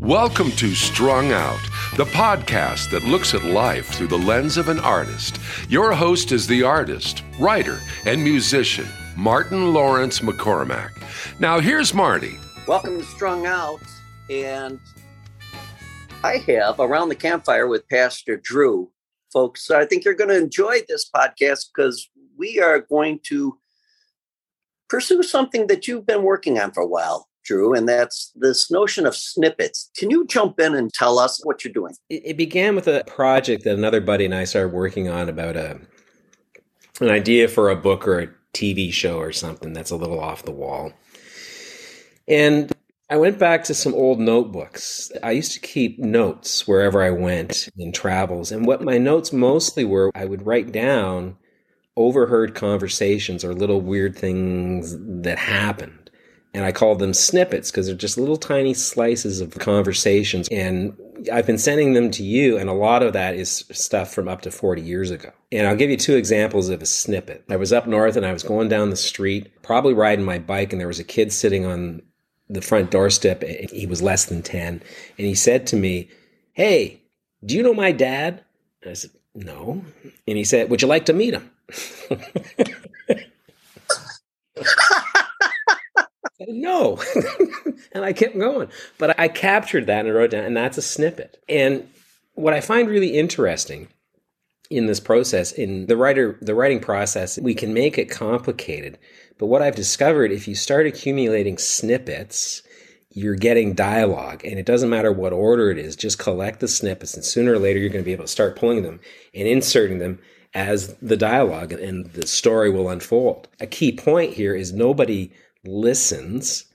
Welcome to Strung Out, the podcast that looks at life through the lens of an artist. Your host is the artist, writer, and musician, Martin Laurence McCormack. Now, here's Marty. Welcome to Strung Out. And I have Around the Campfire with Pastor Drew. Folks, I think you're going to enjoy this podcast because we are going to pursue something that you've been working on for a while. Drew, and that's this notion of snippets. Can you jump in and tell us what you're doing? It, it began with a project that another buddy and I started working on about a an idea for a book or a TV show or something that's a little off the wall. And I went back to some old notebooks. I used to keep notes wherever I went in travels. And what my notes mostly were, I would write down overheard conversations or little weird things that happened and I call them snippets because they're just little tiny slices of conversations. And I've been sending them to you, and a lot of that is stuff from up to 40 years ago. And I'll give you two examples of a snippet. I was up north and I was going down the street, probably riding my bike, and there was a kid sitting on the front doorstep. He was less than 10. And he said to me, Hey, do you know my dad? And I said, No. And he said, Would you like to meet him? no. and I kept going. But I captured that and wrote down, and that's a snippet. And what I find really interesting in this process, in the writer the writing process, we can make it complicated. But what I've discovered, if you start accumulating snippets, you're getting dialogue and it doesn't matter what order it is just collect the snippets and sooner or later you're going to be able to start pulling them and inserting them as the dialogue and the story will unfold a key point here is nobody listens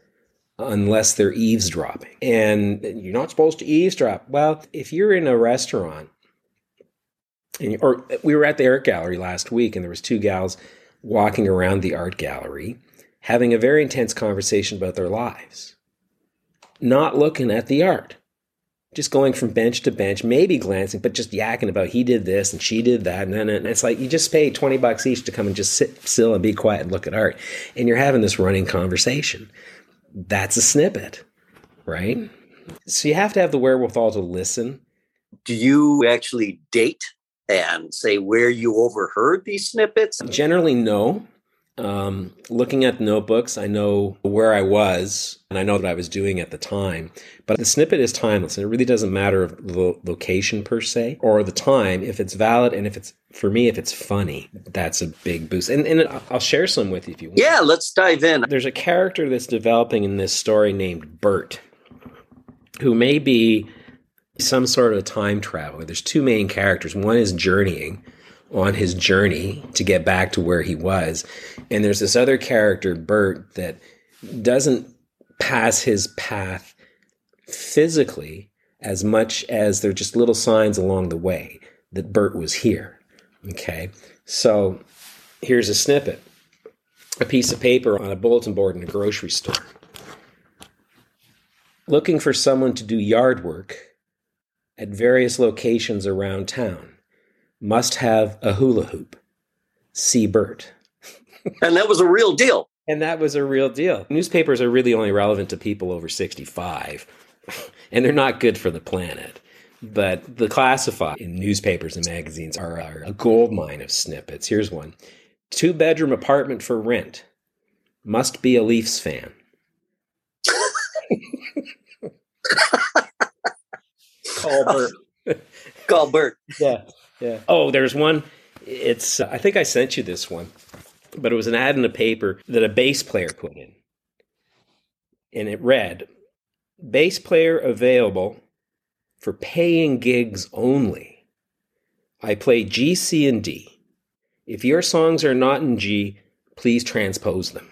unless they're eavesdropping. And you're not supposed to eavesdrop. Well, if you're in a restaurant, and, or we were at the art gallery last week, and there was two gals walking around the art gallery having a very intense conversation about their lives, not looking at the art. Just going from bench to bench, maybe glancing, but just yakking about he did this and she did that. And then it's like you just pay 20 bucks each to come and just sit still and be quiet and look at art. And you're having this running conversation. That's a snippet, right? So you have to have the wherewithal to listen. Do you actually date and say where you overheard these snippets? Generally, no. Um, looking at notebooks, I know where I was and I know what I was doing at the time. But the snippet is timeless and it really doesn't matter the location per se or the time. If it's valid and if it's, for me, if it's funny, that's a big boost. And, and I'll share some with you if you want. Yeah, let's dive in. There's a character that's developing in this story named Bert, who may be some sort of time traveler. There's two main characters. One is journeying on his journey to get back to where he was. And there's this other character, Bert, that doesn't pass his path physically as much as they're just little signs along the way that Bert was here. Okay. So here's a snippet a piece of paper on a bulletin board in a grocery store. Looking for someone to do yard work at various locations around town must have a hula hoop. See Bert. and that was a real deal. And that was a real deal. Newspapers are really only relevant to people over 65, and they're not good for the planet. But the classified in newspapers and magazines are, are a gold mine of snippets. Here's one two bedroom apartment for rent. Must be a Leafs fan. Call Bert. Call Bert. Yeah. Yeah. Oh, there's one. It's uh, I think I sent you this one, but it was an ad in a paper that a bass player put in, and it read, "Bass player available for paying gigs only. I play G, C, and D. If your songs are not in G, please transpose them."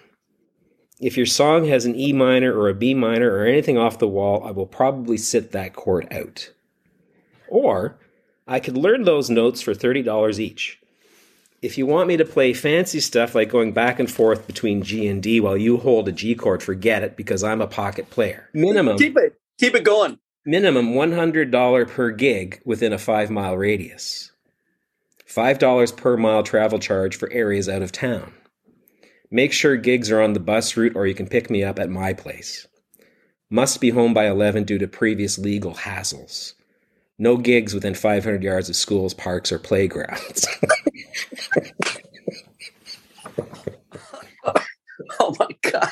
If your song has an E minor or a B minor or anything off the wall, I will probably sit that chord out. Or I could learn those notes for $30 each. If you want me to play fancy stuff like going back and forth between G and D while you hold a G chord, forget it because I'm a pocket player. Minimum. Keep it. Keep it going. Minimum $100 per gig within a five mile radius. $5 per mile travel charge for areas out of town. Make sure gigs are on the bus route or you can pick me up at my place. Must be home by 11 due to previous legal hassles. No gigs within 500 yards of schools, parks, or playgrounds. oh my God.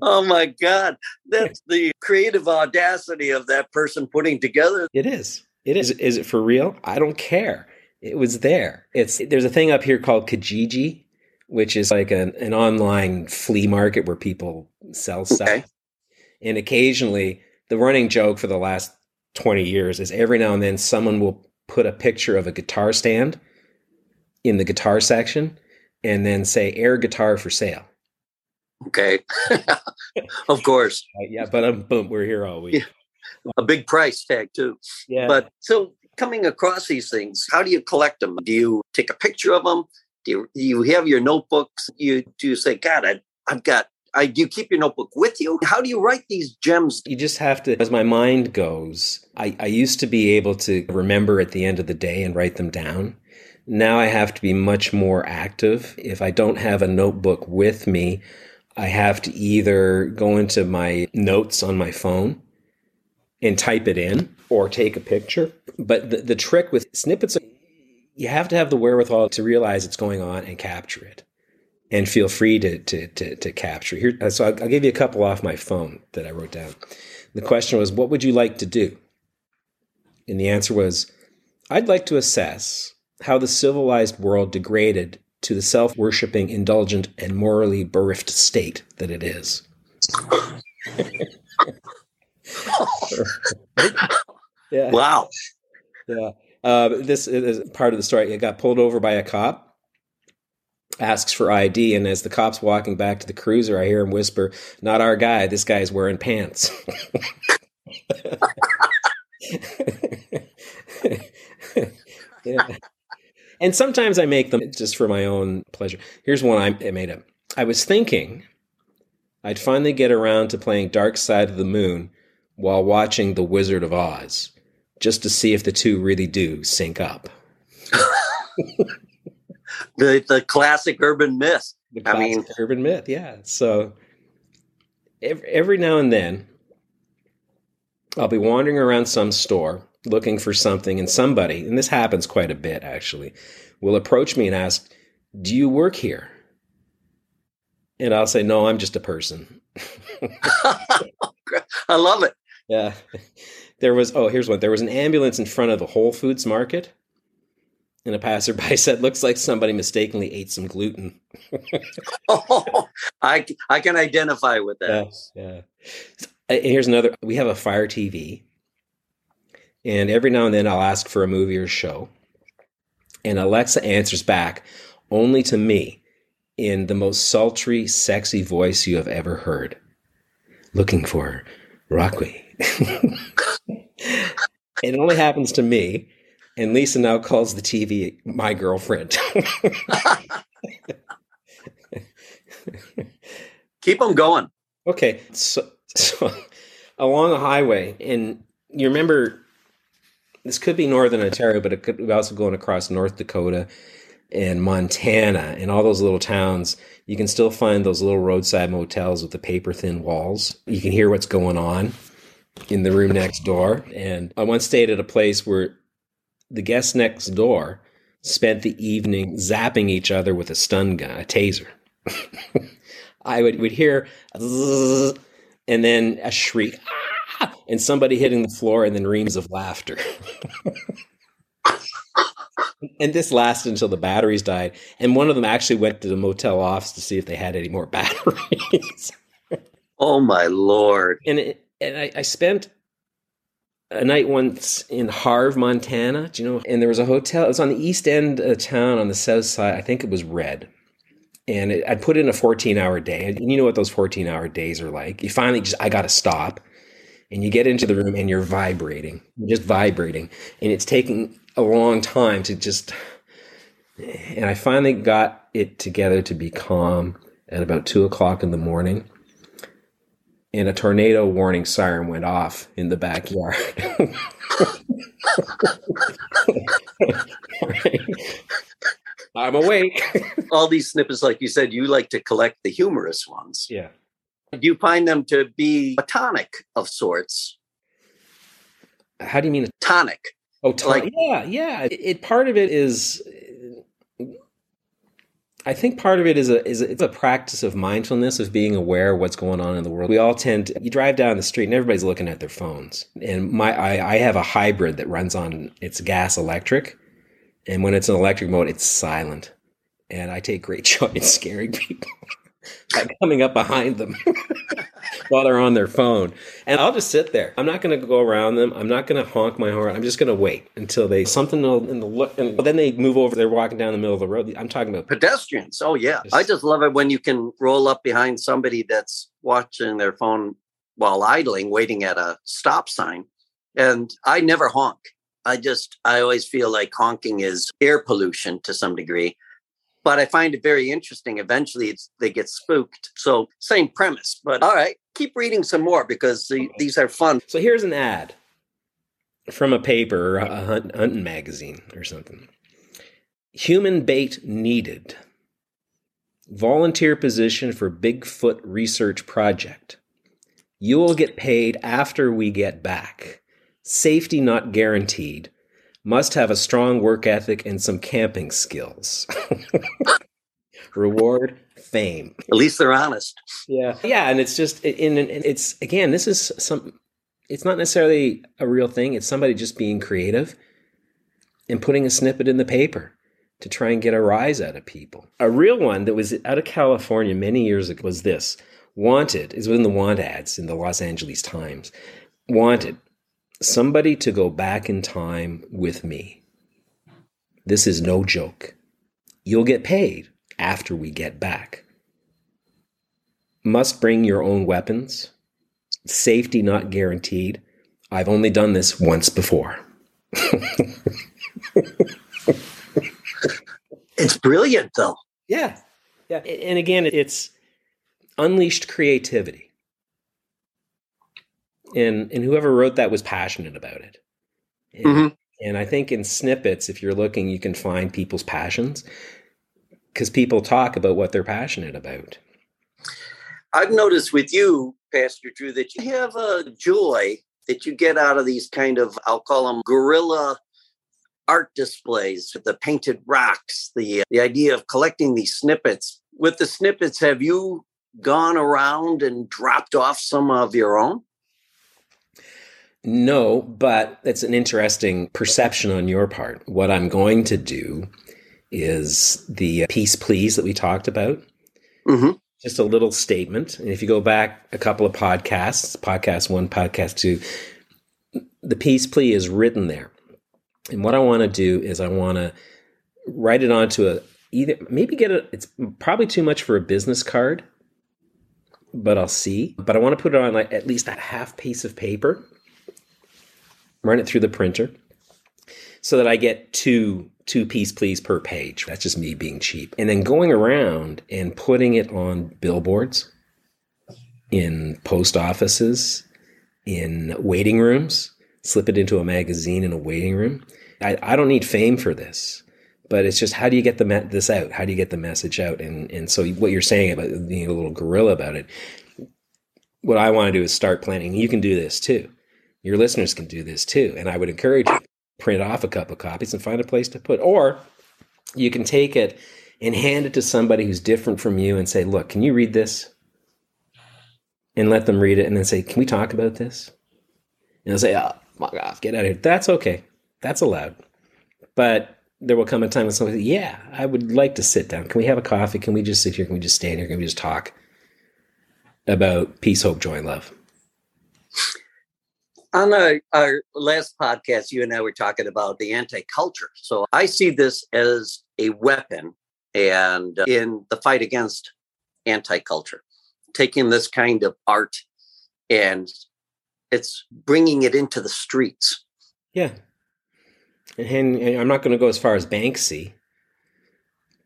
Oh my God. That's the creative audacity of that person putting together. It is. It is. Is it for real? I don't care. It was there. It's there's a thing up here called Kijiji, which is like an, an online flea market where people sell stuff. Okay. And occasionally, the running joke for the last 20 years is every now and then someone will put a picture of a guitar stand in the guitar section and then say air guitar for sale. Okay. of course. Yeah, but um, boom, we're here all week. Yeah. A big price tag too. Yeah. But so coming across these things, how do you collect them? Do you take a picture of them? Do you, you have your notebooks? You do you say, God, I, I've got I, do you keep your notebook with you? How do you write these gems? You just have to, as my mind goes, I, I used to be able to remember at the end of the day and write them down. Now I have to be much more active. If I don't have a notebook with me, I have to either go into my notes on my phone and type it in or take a picture. But the, the trick with snippets, you have to have the wherewithal to realize it's going on and capture it and feel free to, to, to, to capture. Here, so I'll, I'll give you a couple off my phone that I wrote down. The question was, what would you like to do? And the answer was, I'd like to assess how the civilized world degraded to the self worshipping, indulgent, and morally bereft state that it is. yeah. Wow. Yeah. Uh, this is part of the story. It got pulled over by a cop asks for ID, and as the cop's walking back to the cruiser, I hear him whisper, "Not our guy. This guy's wearing pants." yeah. And sometimes I make them just for my own pleasure. Here's one I made up. I was thinking I'd finally get around to playing Dark Side of the Moon while watching The Wizard of Oz, just to see if the two really do sync up the the classic urban myth. I mean, urban myth, yeah. So every, every now and then, I'll be wandering around some store looking for something, and somebody, and this happens quite a bit actually, will approach me and ask, "Do you work here?" And I'll say, "No, I'm just a person." I love it. Yeah. There was oh, here's one. There was an ambulance in front of the Whole Foods market and a passerby said, "Looks like somebody mistakenly ate some gluten." oh, I I can identify with that. Yeah, uh, yeah. Here's another. We have a Fire TV, and every now and then I'll ask for a movie or show, and Alexa answers back only to me in the most sultry, sexy voice you have ever heard. Looking for Rocky. it only happens to me and Lisa now calls the TV my girlfriend. Keep them going. Okay, so, so along a highway, and you remember this could be northern Ontario, but it could be also going across North Dakota and Montana and all those little towns. You can still find those little roadside motels with the paper thin walls. You can hear what's going on in the room next door. And I once stayed at a place where the guests next door spent the evening zapping each other with a stun gun, a taser. I would, would hear and then a shriek ah! and somebody hitting the floor and then reams of laughter. and this lasted until the batteries died. And one of them actually went to the motel office to see if they had any more batteries. oh my lord! And it, and I, I spent a night once in Havre, Montana. Do you know? And there was a hotel. It was on the east end of town on the south side. I think it was Red. And it, I'd put in a 14 hour day. And you know what those 14 hour days are like. You finally just, I got to stop. And you get into the room and you're vibrating, you're just vibrating. And it's taking a long time to just. And I finally got it together to be calm at about two o'clock in the morning and a tornado warning siren went off in the backyard. I'm awake. All these snippets, like you said, you like to collect the humorous ones. Yeah. Do you find them to be a tonic of sorts? How do you mean a tonic? Oh, tonic. Like, yeah, yeah. It, it, part of it is I think part of it is a is a, it's a practice of mindfulness of being aware of what's going on in the world. We all tend to, you drive down the street and everybody's looking at their phones. And my I, I have a hybrid that runs on it's gas electric, and when it's in electric mode, it's silent. And I take great joy in scaring people by coming up behind them. while they're on their phone. And I'll just sit there. I'm not going to go around them. I'm not going to honk my horn. I'm just going to wait until they something in the look. And then they move over. They're walking down the middle of the road. I'm talking about pedestrians. Oh yeah, just, I just love it when you can roll up behind somebody that's watching their phone while idling, waiting at a stop sign. And I never honk. I just I always feel like honking is air pollution to some degree but I find it very interesting. Eventually, they get spooked. So, same premise. But all right, keep reading some more because the, these are fun. So, here's an ad from a paper, a hunt, hunting magazine or something. Human bait needed. Volunteer position for Bigfoot research project. You will get paid after we get back. Safety not guaranteed must have a strong work ethic and some camping skills. Reward, fame. At least they're honest. Yeah, yeah, and it's just, and it's again, this is some. It's not necessarily a real thing. It's somebody just being creative and putting a snippet in the paper to try and get a rise out of people. A real one that was out of California many years ago was this. Wanted is within the want ads in the Los Angeles Times. Wanted somebody to go back in time with me. This is no joke. You'll get paid after we get back. Must bring your own weapons. Safety not guaranteed. I've only done this once before. it's brilliant, though. Yeah. Yeah. And again, it's unleashed creativity and and whoever wrote that was passionate about it. And, mm-hmm. and I think in snippets, if you're looking, you can find people's passions because people talk about what they're passionate about. I've noticed with you, Pastor Drew, that you have a joy that you get out of these kind of, I'll call them guerrilla art displays, the painted rocks, the the idea of collecting these snippets. With the snippets, have you gone around and dropped off some of your own? No, but it's an interesting perception on your part. What I'm going to do is the peace please that we talked about. Mm-hmm. Just a little statement. And if you go back a couple of podcasts, podcast one, podcast two, the peace plea is written there. And what I want to do is I want to write it onto a either maybe get a it's probably too much for a business card, but I'll see. But I want to put it on like at least a half piece of paper run it through the printer so that I get two two peace please per page. That's just me being cheap. And then going around and putting it on billboards, in post offices, in waiting rooms, slip it into a magazine in a waiting room. I, I don't need fame for this, but it's just how do you get the me- this out? How do you get the message out? And and so what you're saying about being a little gorilla about it, what I want to do is start planning. You can do this too your listeners can do this too. And I would encourage you print off a couple of copies and find a place to put. Or you can take it and hand it to somebody who's different from you and say, look, can you read this? And let them read it and then say, can we talk about this? And they'll say, oh, my God, get out of here. That's okay. That's allowed. But there will come a time when somebody says, yeah, I would like to sit down. Can we have a coffee? Can we just sit here? Can we just stand here? Can we just talk about peace, hope, joy, and love? On our, our last podcast, you and I were talking about the anti culture. So I see this as a weapon and uh, in the fight against anti culture, taking this kind of art and it's bringing it into the streets. Yeah. And, and I'm not going to go as far as Banksy,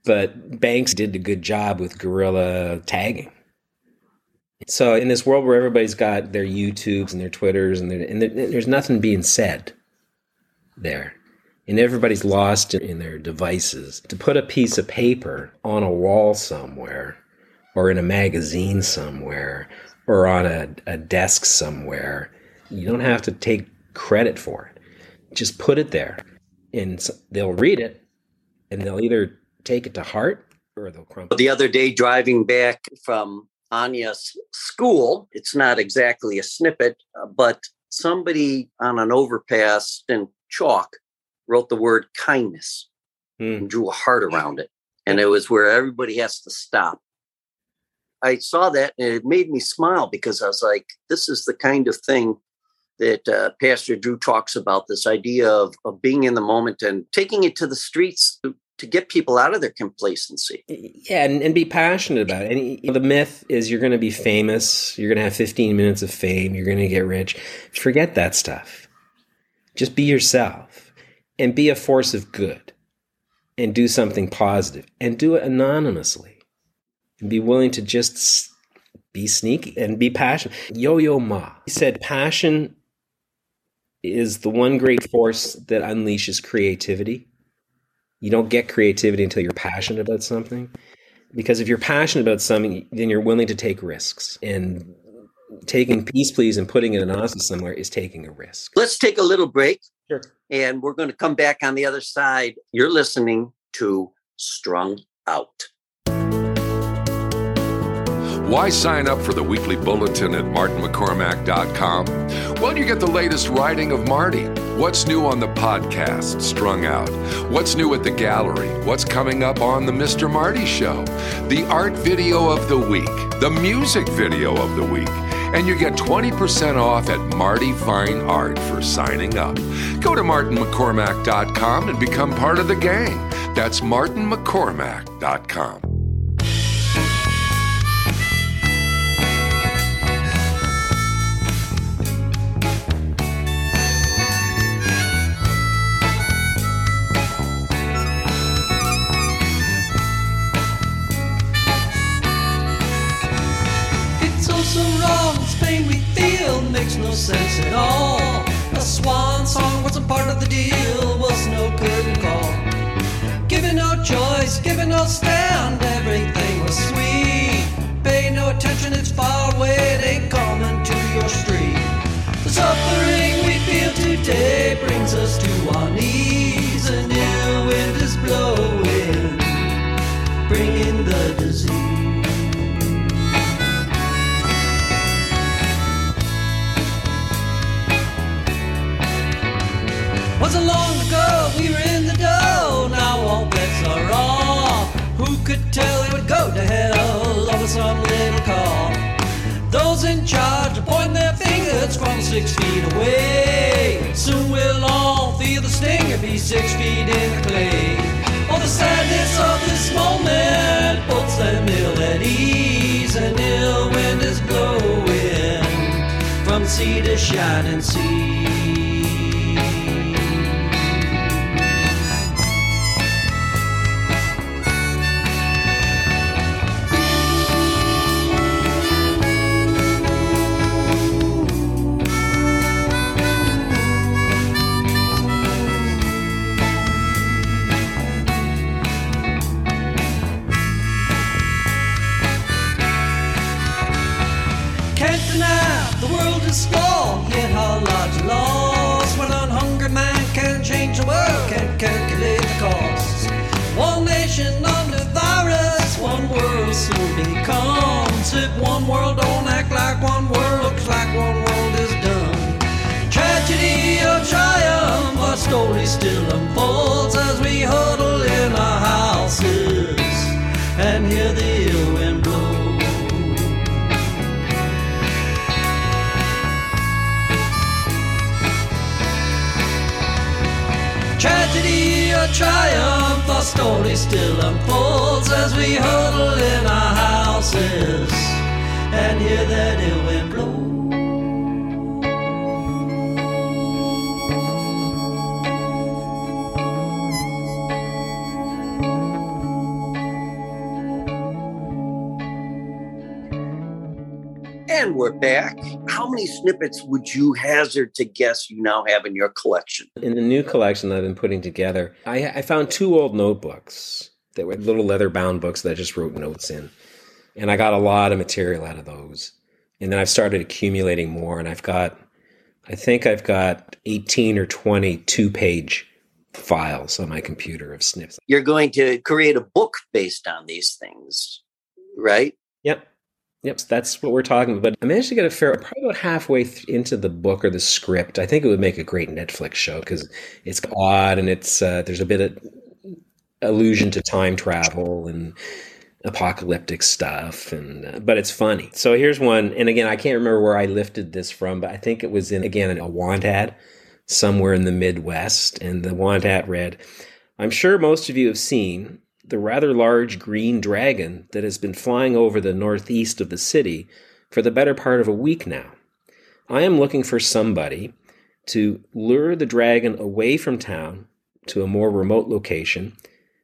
but Banks did a good job with guerrilla tagging. So in this world where everybody's got their YouTubes and their Twitters and, and there's nothing being said there, and everybody's lost in their devices, to put a piece of paper on a wall somewhere, or in a magazine somewhere, or on a, a desk somewhere. You don't have to take credit for it. Just put it there and they'll read it and they'll either take it to heart or they'll crumple. The other day, driving back from Anya's school, it's not exactly a snippet, uh, but somebody on an overpass in chalk wrote the word kindness mm. and drew a heart around it. And it was where everybody has to stop. I saw that and it made me smile because I was like, this is the kind of thing that uh, Pastor Drew talks about this idea of, of being in the moment and taking it to the streets to, get people out of their complacency. Yeah, and, and be passionate about it. And the myth is you're going to be famous, you're going to have 15 minutes of fame, you're going to get rich. Forget that stuff. Just be yourself and be a force of good and do something positive and do it anonymously and be willing to just be sneaky and be passionate. Yo Yo Ma he said, passion is the one great force that unleashes creativity. You don't get creativity until you're passionate about something. Because if you're passionate about something, then you're willing to take risks. And taking Peace Please and putting it in Aussie somewhere is taking a risk. Let's take a little break. Sure. And we're going to come back on the other side. You're listening to Strung Out. Why sign up for the weekly bulletin at martinmccormack.com? Well, you get the latest writing of Marty. What's new on the podcast, Strung Out? What's new at the gallery? What's coming up on the Mr. Marty Show? The art video of the week, the music video of the week. And you get 20% off at Marty Fine Art for signing up. Go to martinmccormack.com and become part of the gang. That's martinmccormack.com. makes no sense at all. A swan song wasn't part of the deal, was no good call. Given no choice, given no stand, everything was sweet. Pay no attention, it's far away, it ain't coming to your street. The suffering we feel today brings us to our knees, Wasn't long ago we were in the dough, now all bets are off. Who could tell it would go to hell over some little call? Those in charge pointing their fingers from six feet away. Soon we'll all feel the stinger be six feet in the clay. Oh, the sadness of this moment puts them ill at ease, and ill wind is blowing from sea to shining sea. Tragedy or triumph, our story still unfolds as we huddle in our houses and hear that ill wind blow. And we're back. How many snippets would you hazard to guess you now have in your collection? In the new collection that I've been putting together, I, I found two old notebooks that were little leather bound books that I just wrote notes in. And I got a lot of material out of those. And then I've started accumulating more, and I've got, I think I've got 18 or 20 two page files on my computer of snips. You're going to create a book based on these things, right? Yep. That's what we're talking about. But I managed to get a fair, probably about halfway th- into the book or the script. I think it would make a great Netflix show because it's odd and it's uh, there's a bit of allusion to time travel and apocalyptic stuff, and uh, but it's funny. So here's one, and again, I can't remember where I lifted this from, but I think it was in again a want ad somewhere in the Midwest, and the want ad read, "I'm sure most of you have seen." The rather large green dragon that has been flying over the northeast of the city for the better part of a week now. I am looking for somebody to lure the dragon away from town to a more remote location,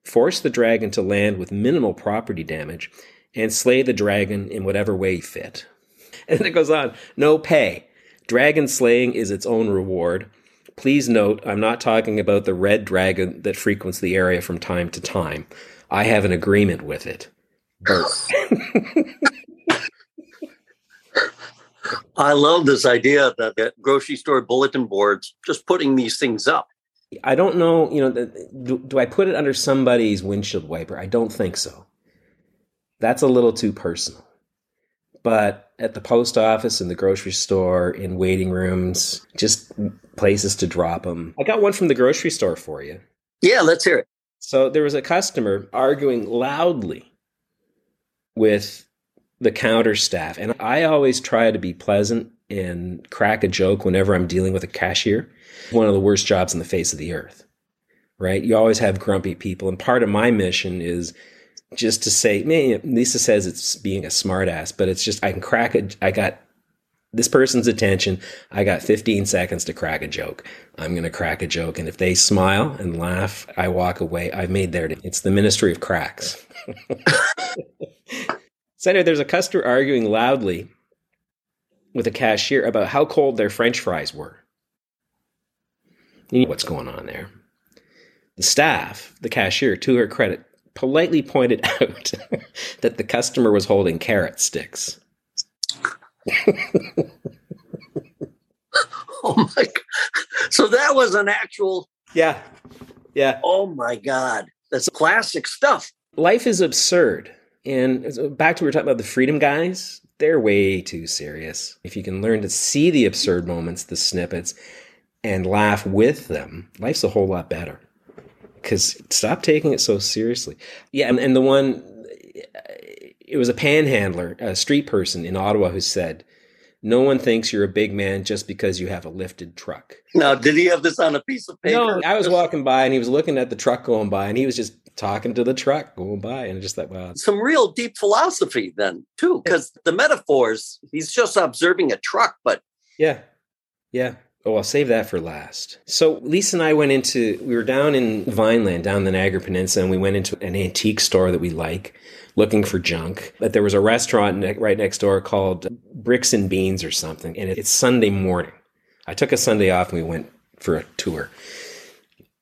force the dragon to land with minimal property damage, and slay the dragon in whatever way fit. And it goes on no pay. Dragon slaying is its own reward. Please note, I'm not talking about the red dragon that frequents the area from time to time. I have an agreement with it. I love this idea that, that grocery store bulletin boards just putting these things up. I don't know, you know, do, do I put it under somebody's windshield wiper? I don't think so. That's a little too personal. But at the post office, in the grocery store, in waiting rooms, just places to drop them. I got one from the grocery store for you. Yeah, let's hear it. So there was a customer arguing loudly with the counter staff. And I always try to be pleasant and crack a joke whenever I'm dealing with a cashier. One of the worst jobs on the face of the earth, right? You always have grumpy people. And part of my mission is just to say, man, Lisa says it's being a smartass, but it's just, I can crack it. I got this person's attention. I got 15 seconds to crack a joke. I'm going to crack a joke. And if they smile and laugh, I walk away. I've made their, it's the ministry of cracks. Senator, there's a customer arguing loudly with a cashier about how cold their french fries were. You know what's going on there. The staff, the cashier, to her credit, politely pointed out that the customer was holding carrot sticks. Oh my god. So that was an actual Yeah. Yeah. Oh my god. That's classic stuff. Life is absurd. And uh, back to we were talking about the freedom guys, they're way too serious. If you can learn to see the absurd moments, the snippets, and laugh with them, life's a whole lot better. Because stop taking it so seriously. Yeah, and, and the one, it was a panhandler, a street person in Ottawa who said, no one thinks you're a big man just because you have a lifted truck. Now, did he have this on a piece of paper? No, I was walking by and he was looking at the truck going by and he was just talking to the truck going by and just like, wow. Some real deep philosophy then, too, because the metaphors, he's just observing a truck, but. Yeah. Yeah. Oh, I'll save that for last. So Lisa and I went into, we were down in Vineland, down the Niagara Peninsula, and we went into an antique store that we like, looking for junk. But there was a restaurant ne- right next door called Bricks and Beans or something, and it's Sunday morning. I took a Sunday off and we went for a tour.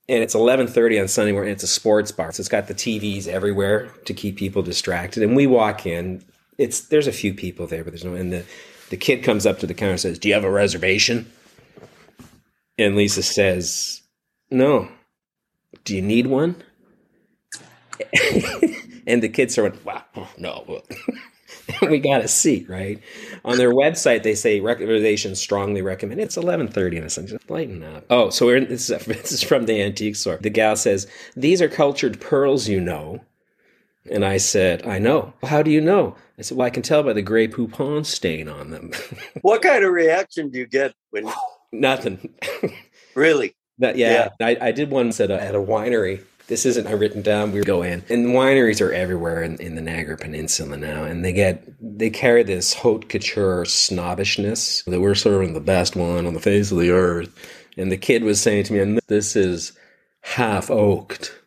And it's 11:30 on Sunday morning. It's a sports bar, so it's got the TVs everywhere to keep people distracted. And we walk in. It's there's a few people there, but there's no. And the the kid comes up to the counter and says, "Do you have a reservation?" And Lisa says, No. Do you need one? and the kids are, like, Wow, no. we got a seat, right? On their website, they say recommendations strongly recommend. It's eleven thirty, and it's like lighten up. Oh, so we're in, this, is, this is from the antique store. The gal says, "These are cultured pearls, you know." And I said, "I know. How do you know?" I said, "Well, I can tell by the Grey Poupon stain on them." what kind of reaction do you get when? Nothing. really? That, yeah, yeah. I, I, did once at a, uh, at a winery. This isn't written down. We go in, and wineries are everywhere in, in the Niagara Peninsula now, and they get they carry this haute couture snobbishness that we're serving the best one on the face of the earth. And the kid was saying to me, "And this is half oaked,"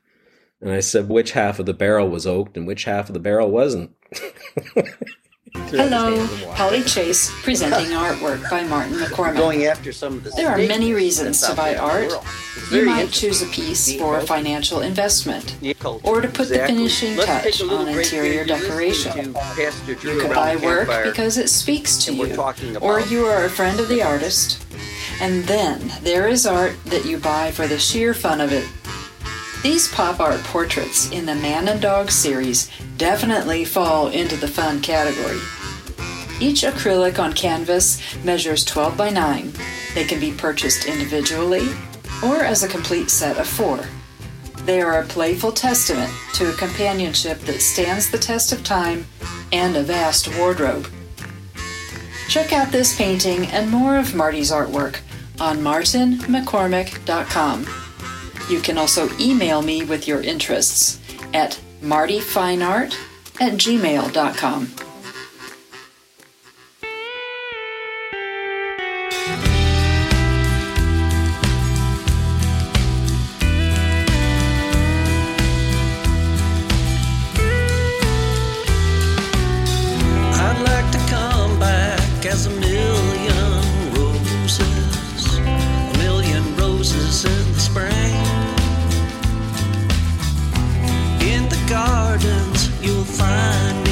and I said, "Which half of the barrel was oaked, and which half of the barrel wasn't?" Hello, Holly Chase presenting artwork by Martin McCormack. Going after some of the There are many reasons to buy there in the art. You might choose a piece for culture. financial investment, or to put the finishing touch take a little on interior decoration. listening to Pastor Drew You could buy work because it speaks to you, or you are a friend of the artist. And then there is art that you buy for the sheer fun of it. These pop art portraits in the Man and Dog series definitely fall into the fun category. Each acrylic on canvas measures 12 by 9. They can be purchased individually or as a complete set of four. They are a playful testament to a companionship that stands the test of time and a vast wardrobe. Check out this painting and more of Marty's artwork on martinmccormack.com. You can also email me with your interests at martyfineart at gmail.com. you'll find me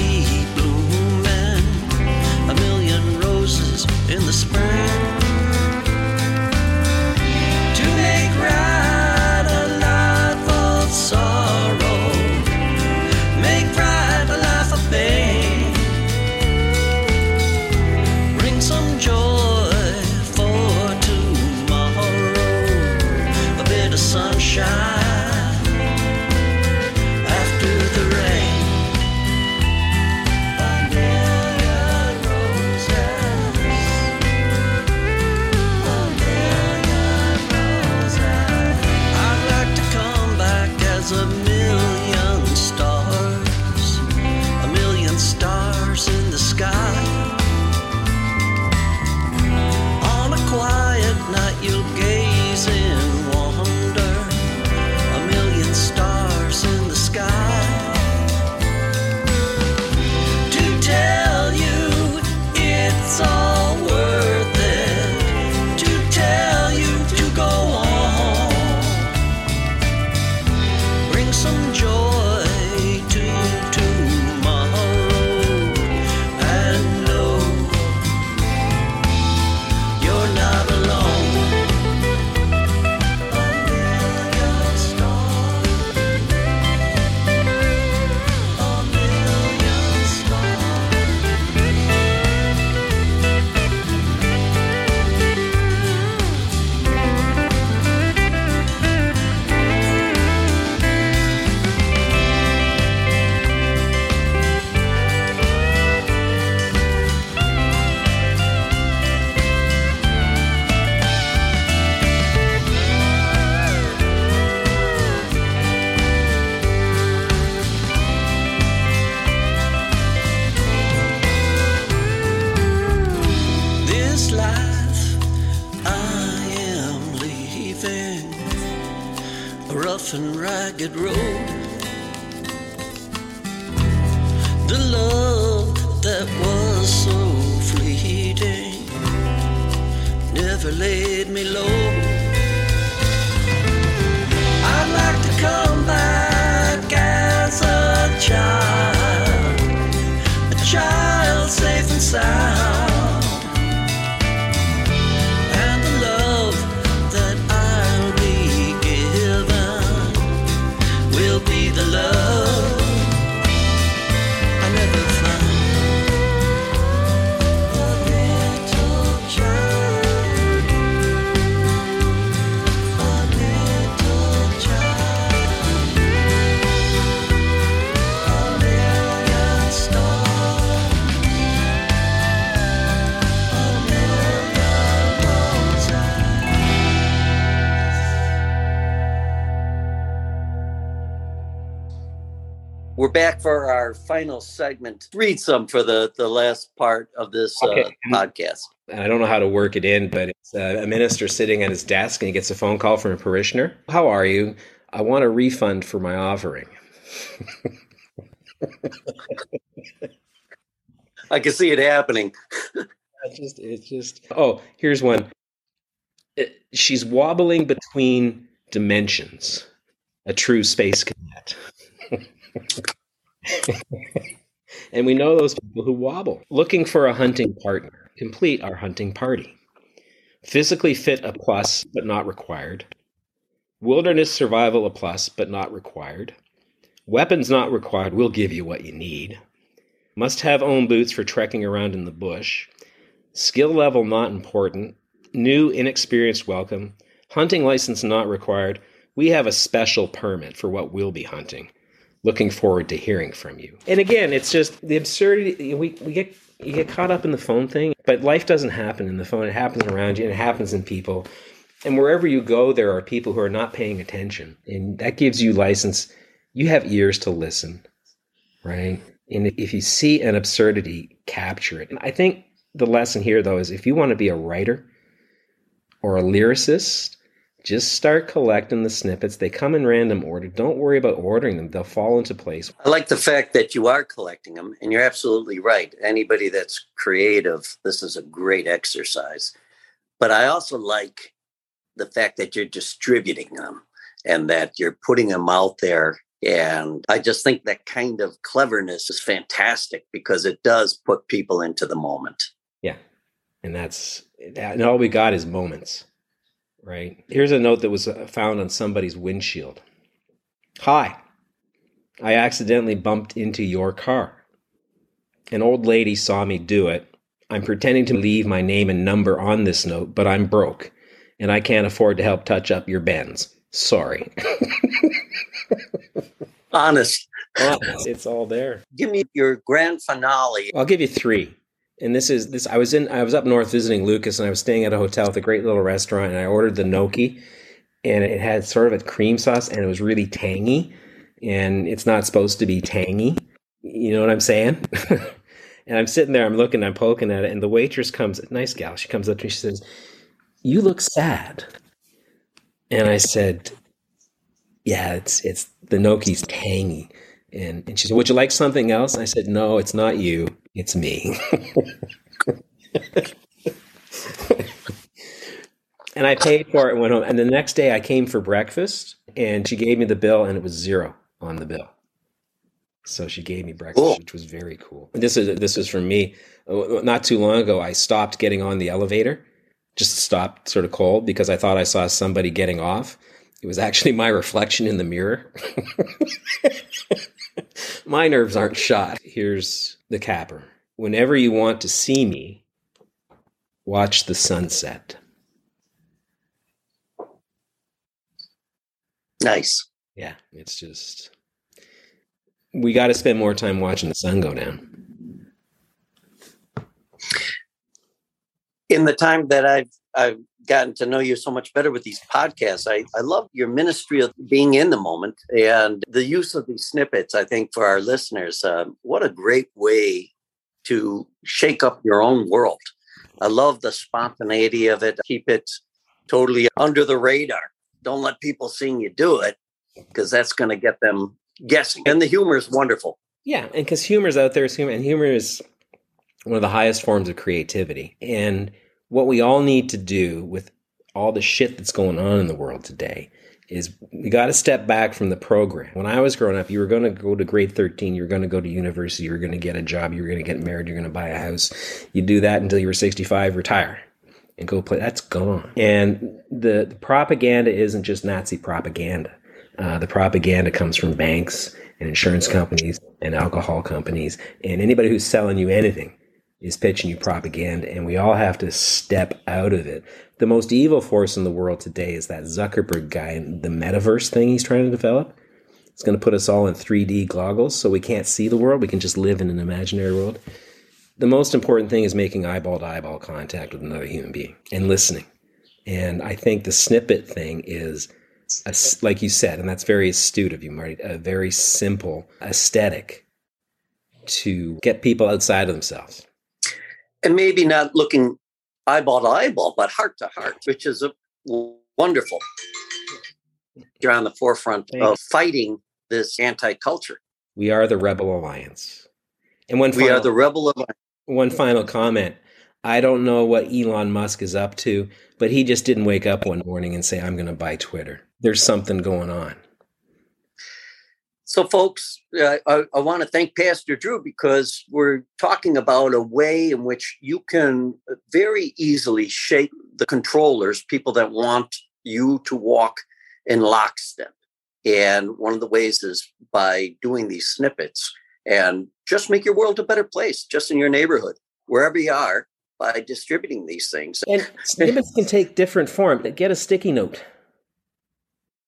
The love that was so fleeting never laid me low. I'd like to come back as a child, a child safe and sound. We're back for our final segment. Read some for the, the last part of this Okay. uh, podcast. I don't know how to work it in, but it's uh, a minister sitting at his desk and he gets a phone call from a parishioner. How are you? I want a refund for my offering. I can see it happening. It's just, it's just. Oh, here's one. It- she's wobbling between dimensions. A true space cadet. and we know those people who wobble. Looking for a hunting partner. Complete our hunting party. Physically fit a plus, but not required. Wilderness survival a plus, but not required. Weapons not required. We'll give you what you need. Must have own boots for trekking around in the bush. Skill level not important. New, inexperienced welcome. Hunting license not required. We have a special permit for what we'll be hunting. Looking forward to hearing from you. And again, it's just the absurdity. We, we get you get caught up in the phone thing, but life doesn't happen in the phone. It happens around you, and it happens in people. And wherever you go, there are people who are not paying attention, and that gives you license. You have ears to listen, right? And if you see an absurdity, capture it. And I think the lesson here, though, is if you want to be a writer or a lyricist, just start collecting the snippets. They come in random order. Don't worry about ordering them, they'll fall into place. I like the fact that you are collecting them, and you're absolutely right. Anybody that's creative, this is a great exercise. But I also like the fact that you're distributing them and that you're putting them out there. And I just think that kind of cleverness is fantastic because it does put people into the moment. Yeah. And that's, and all we got is moments, right? Here's a note that was uh, found on somebody's windshield Hi, I accidentally bumped into your car. An old lady saw me do it. I'm pretending to leave my name and number on this note, but I'm broke and I can't afford to help touch up your Benz. Sorry. Honest, it's all there. give me your grand finale. I'll give you three. And this is this. I was in. I was up north visiting Lucas, and I was staying at a hotel with a great little restaurant, and I ordered the gnocchi, and it had sort of a cream sauce, and it was really tangy, and it's not supposed to be tangy. You know what I'm saying? and I'm sitting there, I'm looking, I'm poking at it, and the waitress comes, nice gal, she comes up to me, she says, "You look sad," and I said, "Yeah, it's it's the gnocchi's tangy." And, and she said, Would you like something else? I said, No, it's not you, it's me. and I paid for it and went home. And the next day I came for breakfast and she gave me the bill and it was zero on the bill. So she gave me breakfast, Cool. which was very cool. And this is this was for me. Uh, Not too long ago, I stopped getting on the elevator, just stopped sort of cold because I thought I saw somebody getting off. It was actually my reflection in the mirror. my nerves aren't shot. Here's the capper. Whenever you want to see me, watch the sunset. Nice. Yeah, it's just we got to spend more time watching the sun go down. in the time that I've I've gotten to know you so much better with these podcasts, I, I love your ministry of being in the moment and the use of these snippets. I think for our listeners, uh, what a great way to shake up your own world. I love the spontaneity of it. Keep it totally under the radar. Don't let people seeing you do it because that's going to get them guessing. And the humor is wonderful. Yeah, and because humor's out there is humor, and humor is one of the highest forms of creativity. And what we all need to do with all the shit that's going on in the world today is we got to step back from the program. When I was growing up, you were going to go to grade 13, you were going to go to university, you were going to get a job, you were going to get married, you're going to buy a house. You do that until you were 65, retire and go play. That's gone. And the, the propaganda isn't just Nazi propaganda. Uh, the propaganda comes from banks and insurance companies and alcohol companies, and anybody who's selling you anything is pitching you propaganda, and we all have to step out of it. The most evil force in the world today is that Zuckerberg guy and the metaverse thing he's trying to develop. It's going to put us all in 3D goggles so we can't see the world. We can just live in an imaginary world. The most important thing is making eyeball to eyeball contact with another human being and listening. And I think the snippet thing is, a like you said, and that's very astute of you, Marty, a very simple aesthetic to get people outside of themselves. And maybe not looking eyeball to eyeball, but heart to heart, which is a wonderful. You're on the forefront of fighting this anti-culture. We are the Rebel Alliance. And one We final, are the rebel of. one final comment. I don't know what Elon Musk is up to, but he just didn't wake up one morning and say, I'm going to buy Twitter. There's something going on. So, folks, uh, I, I want to thank Pastor Drew because we're talking about a way in which you can very easily shape the controllers, people that want you to walk in lockstep. And one of the ways is by doing these snippets and just make your world a better place, just in your neighborhood, wherever you are, by distributing these things. And snippets can take different form. Get a sticky note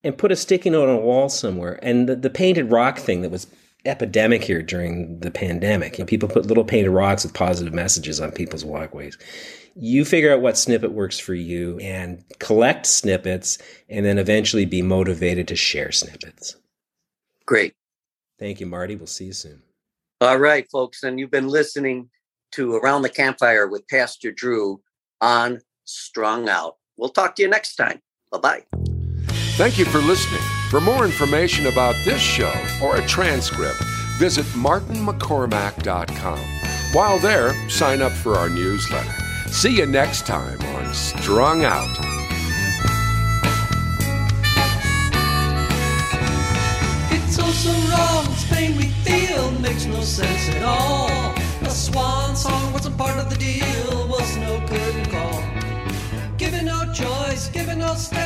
and put a sticky note on a wall somewhere. And the, the painted rock thing that was epidemic here during the pandemic. You know, people put little painted rocks with positive messages on people's walkways. You figure out what snippet works for you and collect snippets and then eventually be motivated to share snippets. Great. Thank you, Marty. We'll see you soon. All right, folks. And you've been listening to Around the Campfire with Pastor Drew on Strung Out. We'll talk to you next time. Bye bye. Thank you for listening. For more information about this show or a transcript, visit martinmccormack.com. While there, sign up for our newsletter. See you next time on Strung Out. It's all so wrong, this pain we feel makes no sense at all. A swan song wasn't part of the deal, was no curtain call. Given no choice, given no step.